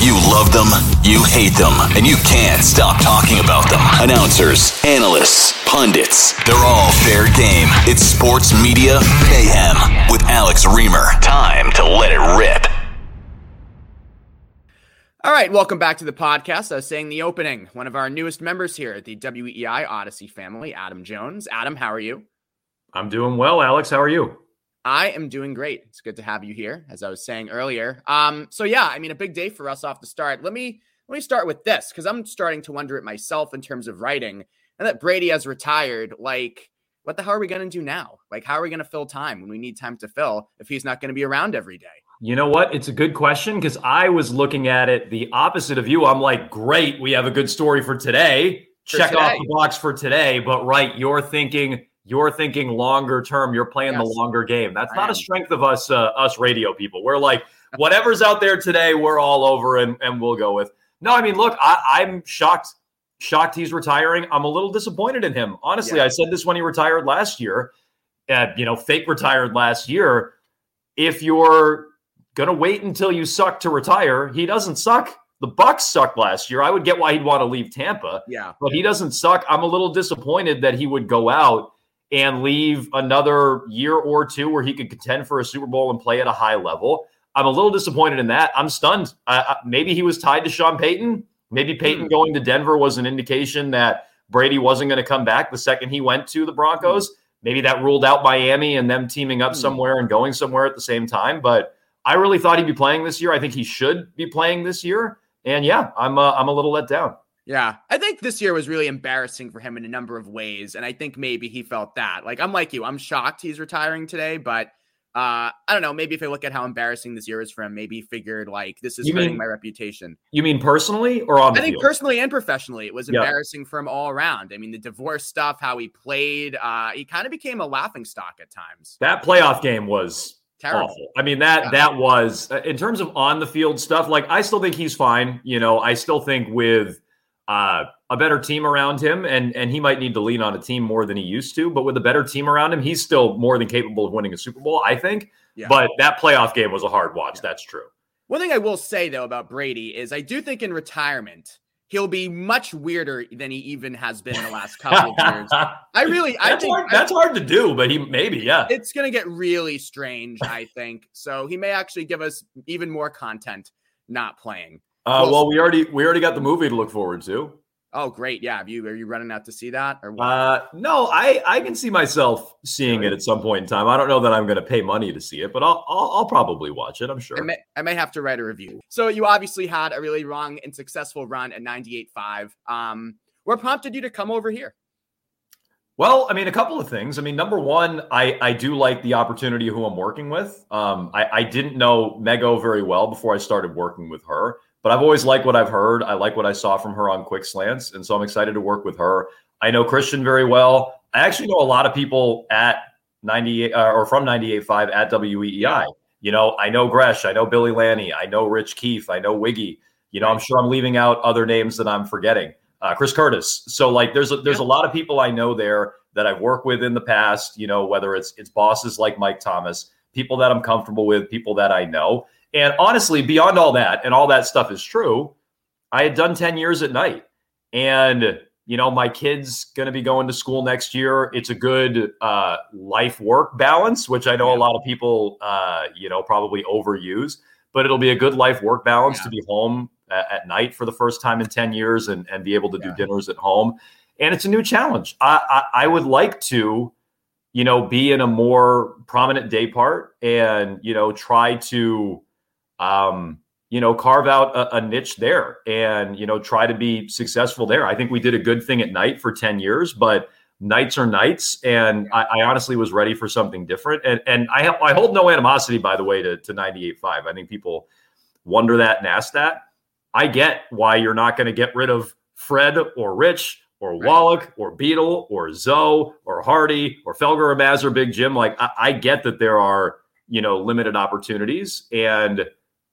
You love them, you hate them, and you can't stop talking about them. Announcers, analysts, pundits, they're all fair game. It's sports media mayhem with Alex Reimer. Time to let it rip. All right, welcome back to the podcast. I was saying the opening, one of our newest members here at the WEEI Audacy family, Adam Jones. Adam, how are you? I'm doing well, Alex. How are you? I am doing great. It's good to have you here, as I was saying earlier. Um, so yeah, I mean, a big day for us off the start. Let me let me start with this because I'm starting to wonder it myself in terms of writing. And that Brady has retired. Like, what the hell are we going to do now? Like, how are we going to fill time when we need time to fill if he's not going to be around every day? You know what? It's a good question because I was looking at it the opposite of you. I'm like, great, we have a good story for today. For Check today. off the box for today. But right, you're thinking you're thinking longer term. You're playing the longer game. That's I not am. a strength of us, uh, us radio people. We're like, whatever's out there today, we're all over and, and we'll go with. No, I mean, look, I, I'm shocked, shocked he's retiring. I'm a little disappointed in him. Honestly, Yeah. I said this when he retired last year. Uh, you know, fake retired last year. If you're gonna wait until you suck to retire, he doesn't suck. The Bucks sucked last year. I would get why he'd want to leave Tampa Yeah. but he doesn't suck. I'm a little disappointed that he would go out and leave another year or two where he could contend for a Super Bowl and play at a high level. I'm a little disappointed in that. I'm stunned. Maybe he was tied to Sean Payton. Maybe Payton Hmm. going to Denver was an indication that Brady wasn't going to come back the second he went to the Broncos. Maybe that ruled out Miami and them teaming up Hmm. somewhere and going somewhere at the same time. But I really thought he'd be playing this year. I think he should be playing this year. And yeah, I'm uh, I'm a little let down. Yeah, I think this year was really embarrassing for him in a number of ways, and I think maybe he felt that. Like I'm like you, I'm shocked he's retiring today, but uh, I don't know. Maybe if I look at how embarrassing this year is for him, maybe he figured like this is You hurting mean- my reputation. You mean personally or on the I think field? personally and professionally, it was Yeah. embarrassing for him all around. I mean, the divorce stuff, how he played, uh, he kind of became a laughing stock at times. that playoff game was Terrible. awful. I mean that Yeah. that was uh, in terms of on the field stuff. Like I still think he's fine. You know, I still think with uh, a better team around him, and and he might need to lean on a team more than he used to. But with a better team around him, he's still more than capable of winning a Super Bowl. I think. Yeah. But that playoff game was a hard watch. That's true. One thing I will say though about Brady is I do think in retirement he'll be much weirder than he even has been in the last couple of years. I really, I think hard, that's hard to do, but he maybe yeah. it's going to get really strange. I think so. He may actually give us even more content not playing. Uh, well, we already we already got the movie to look forward to. Oh, great! Yeah, have you are you running out to see that or what? Uh, no, I I can see myself seeing it at some point in time. I don't know that I'm going to pay money to see it, but I'll I'll, I'll probably watch it. I'm sure. I may, I may have to write a review. So you obviously had a really long and successful run at 98.5. Um, what prompted you to come over here? Well, I mean, a couple of things. I mean, number one, I I do like the opportunity who I'm working with. Um, I I didn't know Mego very well before I started working with her, but I've always liked what I've heard. I like what I saw from her on Quick Slants, and so I'm excited to work with her. I know Christian very well. I actually know a lot of people at 98 uh, or from 98.5 at WEEI. You know, I know Gresh, I know Billy Lanny, I know Rich Keefe, I know Wiggy. You know, I'm sure I'm leaving out other names that I'm forgetting. Uh, Chris Curtis. So like, there's a, there's a lot of people I know there that I've worked with in the past. You know, whether it's it's bosses like Mike Thomas, people that I'm comfortable with, people that I know. And honestly, beyond all that, and all that stuff is true, I had done 10 years at night. And, you know, my kid's going to be going to school next year. It's a good uh, life work balance, which I know a lot of people, uh, you know, probably overuse, but it'll be a good life work balance to be home at, at night for the first time in 10 years and, and be able to do dinners at home. And it's a new challenge. I, I, I would like to, you know, be in a more prominent day part and, you know, try to, um, you know, carve out a, a, niche there and, you know, try to be successful there. I think we did a good thing at night for 10 years, but nights are nights. And I, I honestly was ready for something different. And, and I, I hold no animosity, by the way, to, to 98.5. I think people wonder that and ask that. I get why you're not going to get rid of Fred or Rich or right. Wallach or Beetle or Zoe or Hardy or Felger or Maz or Big Jim. Like I, I get that there are, you know, limited opportunities. And,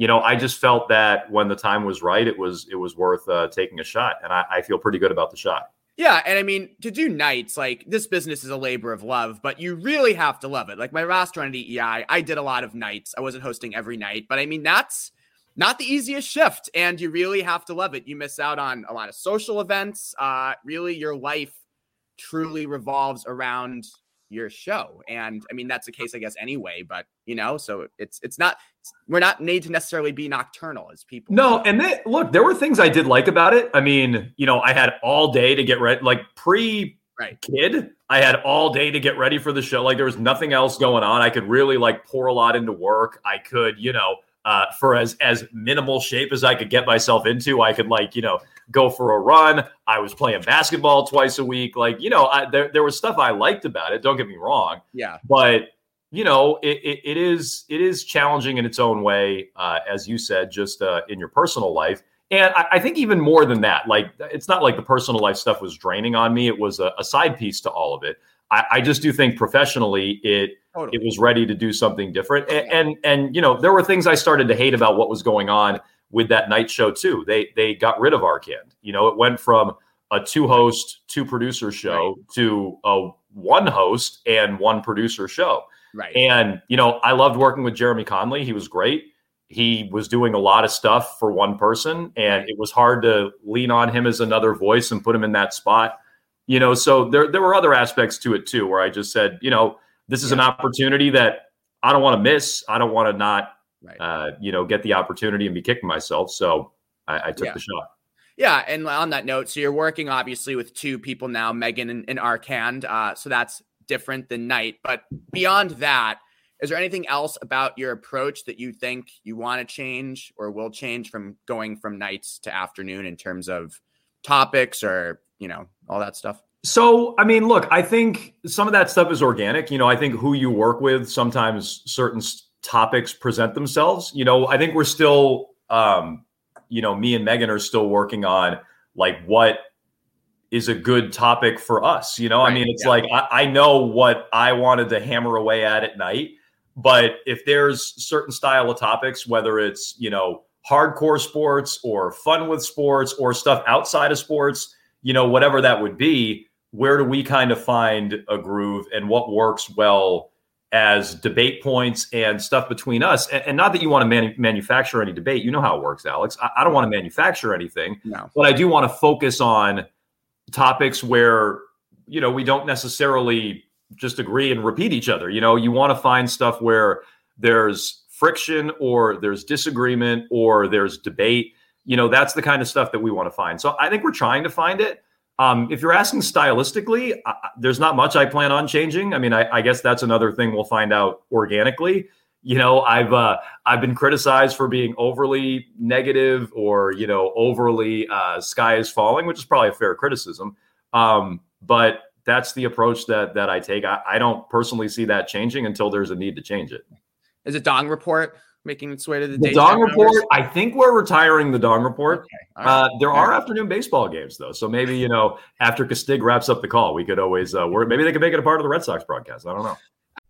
you know, I just felt that when the time was right, it was it was worth uh, taking a shot, and I, I feel pretty good about the shot. Yeah, and I mean to do nights like this business is a labor of love, but you really have to love it. Like my restaurant at EI, I did a lot of nights. I wasn't hosting every night, but I mean that's not the easiest shift, and you really have to love it. You miss out on a lot of social events. Uh, really, your life truly revolves around your show. And I mean, that's the case, I guess, anyway. But you know, so it's it's not we're not made to necessarily be nocturnal as people. No, and they, look, there were things I did like about it. I mean, you know, I had all day to get ready, like pre right. kid. I had all day to get ready for the show. Like there was nothing else going on. I could really like pour a lot into work. I could, you know, uh, for as as minimal shape as I could get myself into. I could like you know go for a run. I was playing basketball twice a week. Like you know, I, there there was stuff I liked about it. Don't get me wrong. Yeah, but you know, it, it, it is it is challenging in its own way, uh, as you said, just uh, in your personal life. And I, I, think even more than that, like it's not like the personal life stuff was draining on me. It was a, a side piece to all of it. I, I just do think professionally it totally. it was ready to do something different. And, and and you know there were things I started to hate about what was going on with that night show too. They they got rid of Arcand. You know, it went from a two host, two producer show right. to a one host and one producer show. Right. And you know, I loved working with Jeremy Conley. He was great. He was doing a lot of stuff for one person, and it was hard to lean on him as another voice and put him in that spot you know so there there were other aspects to it too where i just said you know this is yeah. an opportunity that i don't want to miss i don't want to not right. uh, you know get the opportunity and be kicking myself so i, I took yeah. the shot yeah, and on that note, so you're working obviously with two people now, Megan and, and Arcand. Uh, so that's different than Night. But beyond that, is there anything else about your approach that you think you want to change or will change from going from nights to afternoon in terms of topics or you know, all that stuff? So, I mean, look, I think some of that stuff is organic. You know, I think who you work with, sometimes certain topics present themselves. You know, I think we're still, um, you know, me and Megan are still working on like what is a good topic for us. You know, right, I mean, it's yeah. like I, I know what I wanted to hammer away at at night, but if there's certain style of topics, whether it's, you know, hardcore sports or fun with sports or stuff outside of sports, you know, whatever that would be, where do we kind of find a groove and what works well as debate points and stuff between us? And, and not that you want to manu- manufacture any debate. You know how it works, Alex. I, I don't want to manufacture anything, no. but I do want to focus on topics where, you know, we don't necessarily just agree and repeat each other. You know, you want to find stuff where there's friction or there's disagreement or there's debate you know, that's the kind of stuff that we want to find. So I think we're trying to find it. Um, if you're asking stylistically, there's not much I plan on changing. I mean, I, I, guess that's another thing we'll find out organically. You know, I've uh, I've been criticized for being overly negative or you know overly uh, sky is falling, which is probably a fair criticism. Um, but that's the approach that that I take. I, I don't personally see that changing until there's a need to change it. Is it Dong Report? making its way to the, the Dong Report. I think we're retiring the Dong Report. Okay. Right. Uh, there are afternoon baseball games though, so maybe you know after Castig wraps up the call, we could always uh, work. Maybe they could make it a part of the Red Sox broadcast. I don't know.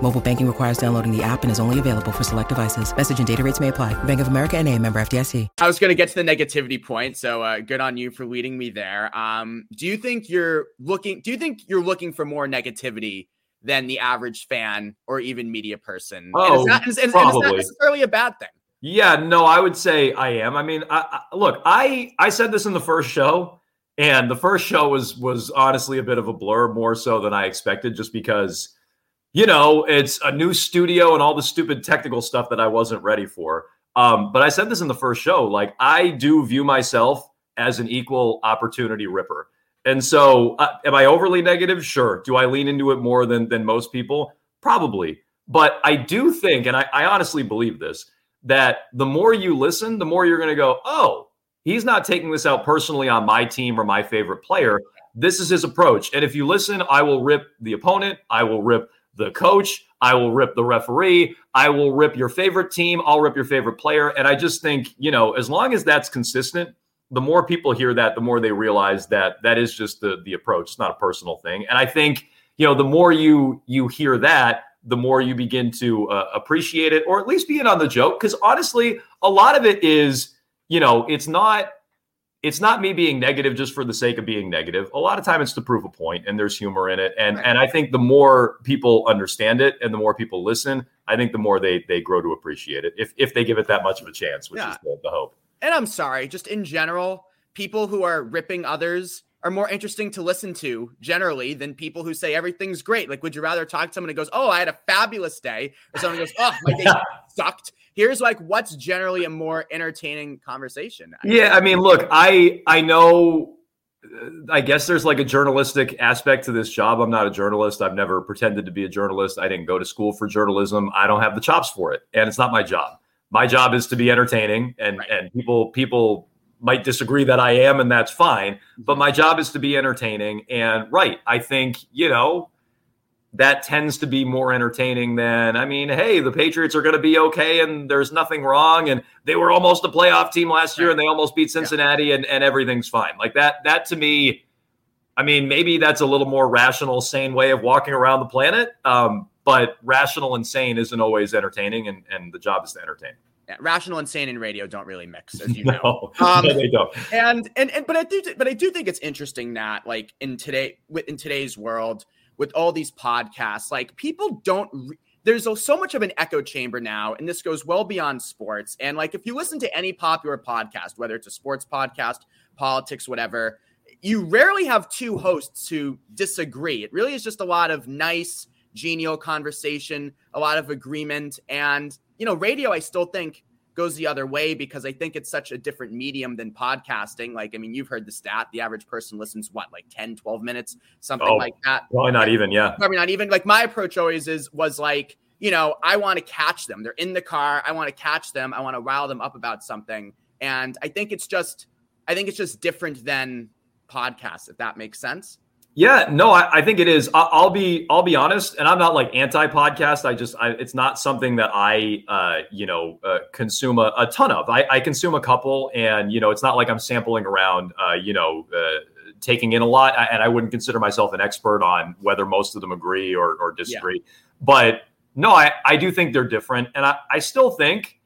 Mobile banking requires downloading the app and is only available for select devices. Message and data rates may apply. Bank of America and a member FDIC. I was going to get to the negativity point, so uh, good on you for leading me there. Um, do you think you're looking? Do you think you're looking for more negativity than the average fan or even media person? Oh, and is that, and, probably. And is that necessarily a bad thing? Yeah, no, I would say I am. I mean, I, I, look, I I said this in the first show, And the first show was was honestly a bit of a blur, more so than I expected, just because, you know, it's a new studio and all the stupid technical stuff that I wasn't ready for. Um, but I said this in the first show, like I do view myself as an equal opportunity ripper. And so, uh, am I overly negative? Sure. Do I lean into it more than than most people? Probably. But I do think, and I, I honestly believe this, that the more you listen, the more you're going to go, oh, he's not taking this out personally on my team or my favorite player. This is his approach. And if you listen, I will rip the opponent, I will rip the coach, I will rip the referee, I will rip your favorite team, I'll rip your favorite player. And I just think, you know, as long as that's consistent, the more people hear that, the more they realize that that is just the the approach. It's not a personal thing. And I think, you know, the more you you hear that, the more you begin to uh, appreciate it or at least be in on the joke because honestly, a lot of it is, you know, it's not it's not me being negative just for the sake of being negative. A lot of time it's to prove a point and there's humor in it. And right. and I think the more people understand it and the more people listen, I think the more they they grow to appreciate it if if they give it that much of a chance, which yeah. is the, the hope and I'm sorry, just in general, people who are ripping others are more interesting to listen to generally than people who say everything's great. Like, would you rather talk to someone who goes, "Oh, I had a fabulous day," or someone goes, "Oh, my day sucked"? Here's like what's generally a more entertaining conversation. Yeah, I mean, look, I I know. Uh, I guess there's like a journalistic aspect to this job. I'm not a journalist. I've never pretended to be a journalist. I didn't go to school for journalism. I don't have the chops for it, and it's not my job my job is to be entertaining and right. and people people might disagree that I am and that's fine but mm-hmm. my job is to be entertaining and right I think you know that tends to be more entertaining than I mean hey the Patriots are going to be okay and there's nothing wrong and they were almost a playoff team last year and they almost beat Cincinnati yeah. and and everything's fine like that that to me I mean maybe that's a little more rational sane way of walking around the planet um, but rational and sane isn't always entertaining, and, and the job is to entertain. Rational and sane and radio don't really mix, as you no, know. Um, no, they don't. And and and but I do but I do think it's interesting that like in today in today's world with all these podcasts, like people don't. Re- there's so much of an echo chamber now, and this goes well beyond sports. And like, if you listen to any popular podcast, whether it's a sports podcast, politics, whatever, you rarely have two hosts who disagree. It really is just a lot of nice, genial conversation, a lot of agreement. And, you know, radio, I still think goes the other way because I think it's such a different medium than podcasting. Like, I mean, you've heard the stat the average person listens, what, like 10, 12 minutes, something oh, like that. Probably not even, yeah. Probably not even. Like, my approach always is, was like, you know, I want to catch them. They're in the car. I want to catch them. I want to rile them up about something. And I think it's just, I think it's just different than podcasts, if that makes sense. Yeah, no, I, I, think it is. I'll, I'll, be I'll be honest, and I'm not like anti podcast. I just I, it's not something that I uh, you know uh, consume a, a, ton of. I, I, consume a couple, and you know it's not like I'm sampling around. Uh, you know. Uh, taking in a lot and i wouldn't consider myself an expert on whether most of them agree or, or disagree yeah. but no I, I do think they're different and I, I still think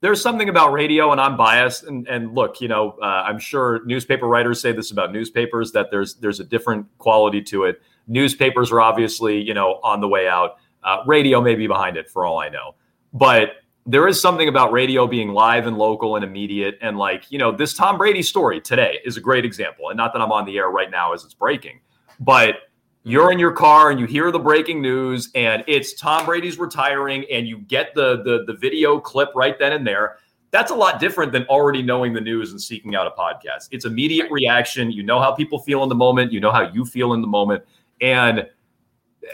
there's something about radio, and I'm biased. And, and look, you know, uh, I'm sure newspaper writers say this about newspapers that there's there's a different quality to it. Newspapers are obviously, you know, on the way out. Uh, radio may be behind it for all I know, but there is something about radio being live and local and immediate. And like, you know, this Tom Brady story today is a great example. And not that I'm on the air right now as it's breaking, but you're in your car and you hear the breaking news and it's Tom Brady's retiring and you get the the the video clip right then and there. That's a lot different than already knowing the news and seeking out a podcast. It's immediate reaction. You know how people feel in the moment, you know how you feel in the moment and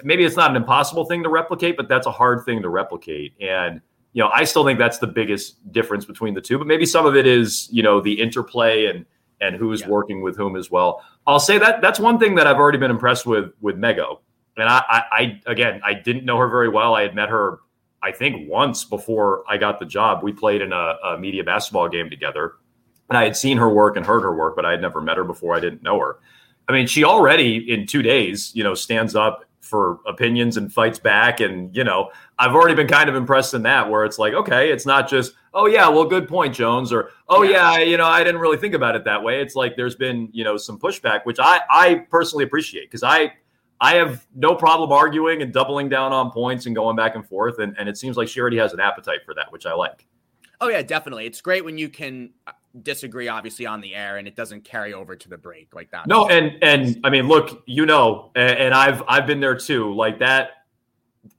maybe it's not an impossible thing to replicate, but that's a hard thing to replicate and you know, I still think that's the biggest difference between the two, but maybe some of it is, you know, the interplay and and who's yeah. working with whom as well. I'll say that that's one thing that I've already been impressed with with Mego. And I, I, I again, I didn't know her very well. I had met her, I think, once before I got the job. We played in a, a media basketball game together, and I had seen her work and heard her work, but I had never met her before. I didn't know her. I mean, she already in two days, you know, stands up for opinions and fights back. And, you know, I've already been kind of impressed in that where it's like, okay, it's not just, oh, yeah, well, good point, Jones, or, oh, yeah, you know, I didn't really think about it that way. It's like there's been, you know, some pushback, which I, I personally appreciate because I, I have no problem arguing and doubling down on points and going back and forth. And, and it seems like she already has an appetite for that, which I like. Oh, yeah, definitely. It's great when you can disagree obviously on the air and it doesn't carry over to the break like that. No, and and I mean, look, you know, and, and I've I've been there too. Like that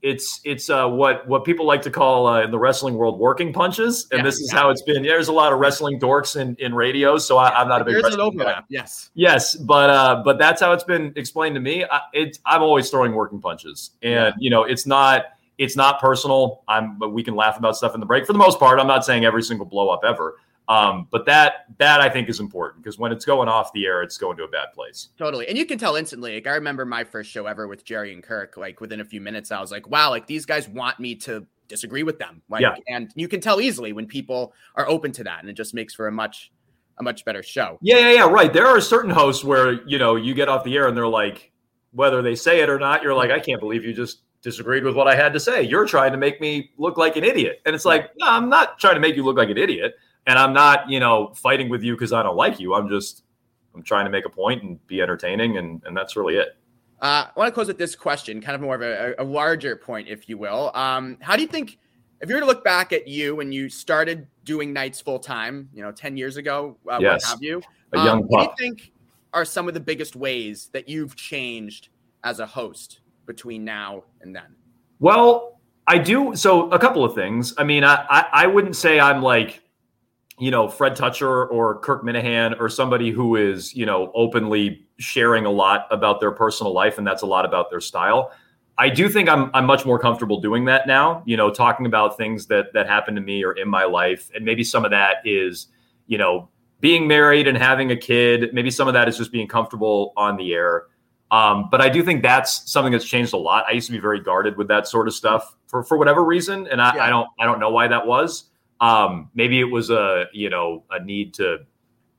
it's it's uh, what what people like to call uh, in the wrestling world working punches, and yeah, this is yeah. how it's been. There's a lot of wrestling dorks in in radio, so I, am not a big. There's an overlap. Guy. Yes. Yes, but uh, but that's how it's been explained to me. I, it's I'm always throwing working punches, and yeah. you know it's not it's not personal. I'm but we can laugh about stuff in the break for the most part. I'm not saying every single blow up ever, um, but that that I think is important because when it's going off the air, it's going to a bad place. Totally, and you can tell instantly. Like I remember my first show ever with Gerry and Kirk. Like within a few minutes, I was like, "Wow! Like these guys want me to disagree with them." Like, yeah. and you can tell easily when people are open to that, and it just makes for a much a much better show. Yeah, yeah, yeah. Right. There are certain hosts where you know you get off the air and they're like, whether they say it or not, you're like, I can't believe you just disagreed with what I had to say. You're trying to make me look like an idiot, and it's like, no, I'm not trying to make you look like an idiot and I'm not, you know, fighting with you because I don't like you. I'm just, I'm trying to make a point and be entertaining, and and that's really it. Uh, I want to close with this question, kind of more of a, a larger point, if you will. Um, how do you think, if you were to look back at you when you started doing nights full time, you know, ten years ago, uh, yes. what have you? A young um, What do you think are some of the biggest ways that you've changed as a host between now and then? Well, I do. So a couple of things. I mean, I, I, I wouldn't say I'm like you know, Fred Toucher or Kirk Minihane or somebody who is, you know, openly sharing a lot about their personal life and that's a lot about their style. I do think I'm I'm much more comfortable doing that now, you know, talking about things that that happened to me or in my life and maybe some of that is, you know, being married and having a kid, maybe some of that is just being comfortable on the air. Um, but I do think that's something that's changed a lot. I used to be very guarded with that sort of stuff for for whatever reason, and I, yeah. I don't I don't know why that was. Um, maybe it was a you know a need to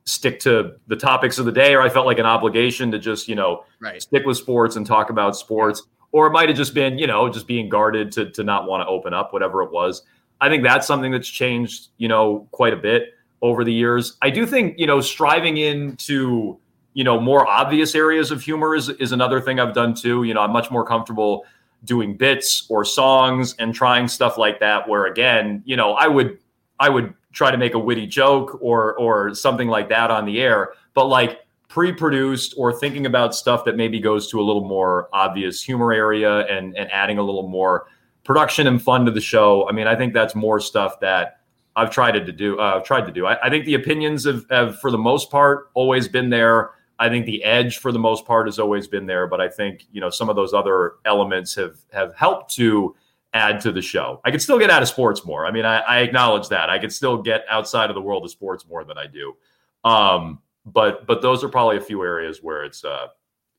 stick to the topics of the day, or I felt like an obligation to just you know right. stick with sports and talk about sports, or it might have just been you know just being guarded to to not want to open up, whatever it was. I think that's something that's changed you know quite a bit over the years. I do think you know striving into you know more obvious areas of humor is is another thing I've done too. You know, I'm much more comfortable doing bits or songs and trying stuff like that where again you know i would I would try to make a witty joke or or something like that on the air, but like pre-produced or thinking about stuff that maybe goes to a little more obvious humor area and and adding a little more production and fun to the show. I mean, I think that's more stuff that I've tried to do. Uh, I've tried to do. I, I think the opinions have, have, for the most part, always been there. I think the edge, for the most part, has always been there. But I think you know some of those other elements have have helped to add to the show. I could still get out of sports more. I mean, I, I, acknowledge that. I could still get outside of the world of sports more than I do. Um, but but those are probably a few areas where it's uh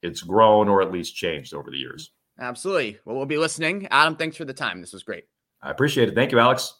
it's grown or at least changed over the years. Absolutely. Well, we'll be listening. Adam, thanks for the time. This was great. I appreciate it. Thank you, Alex.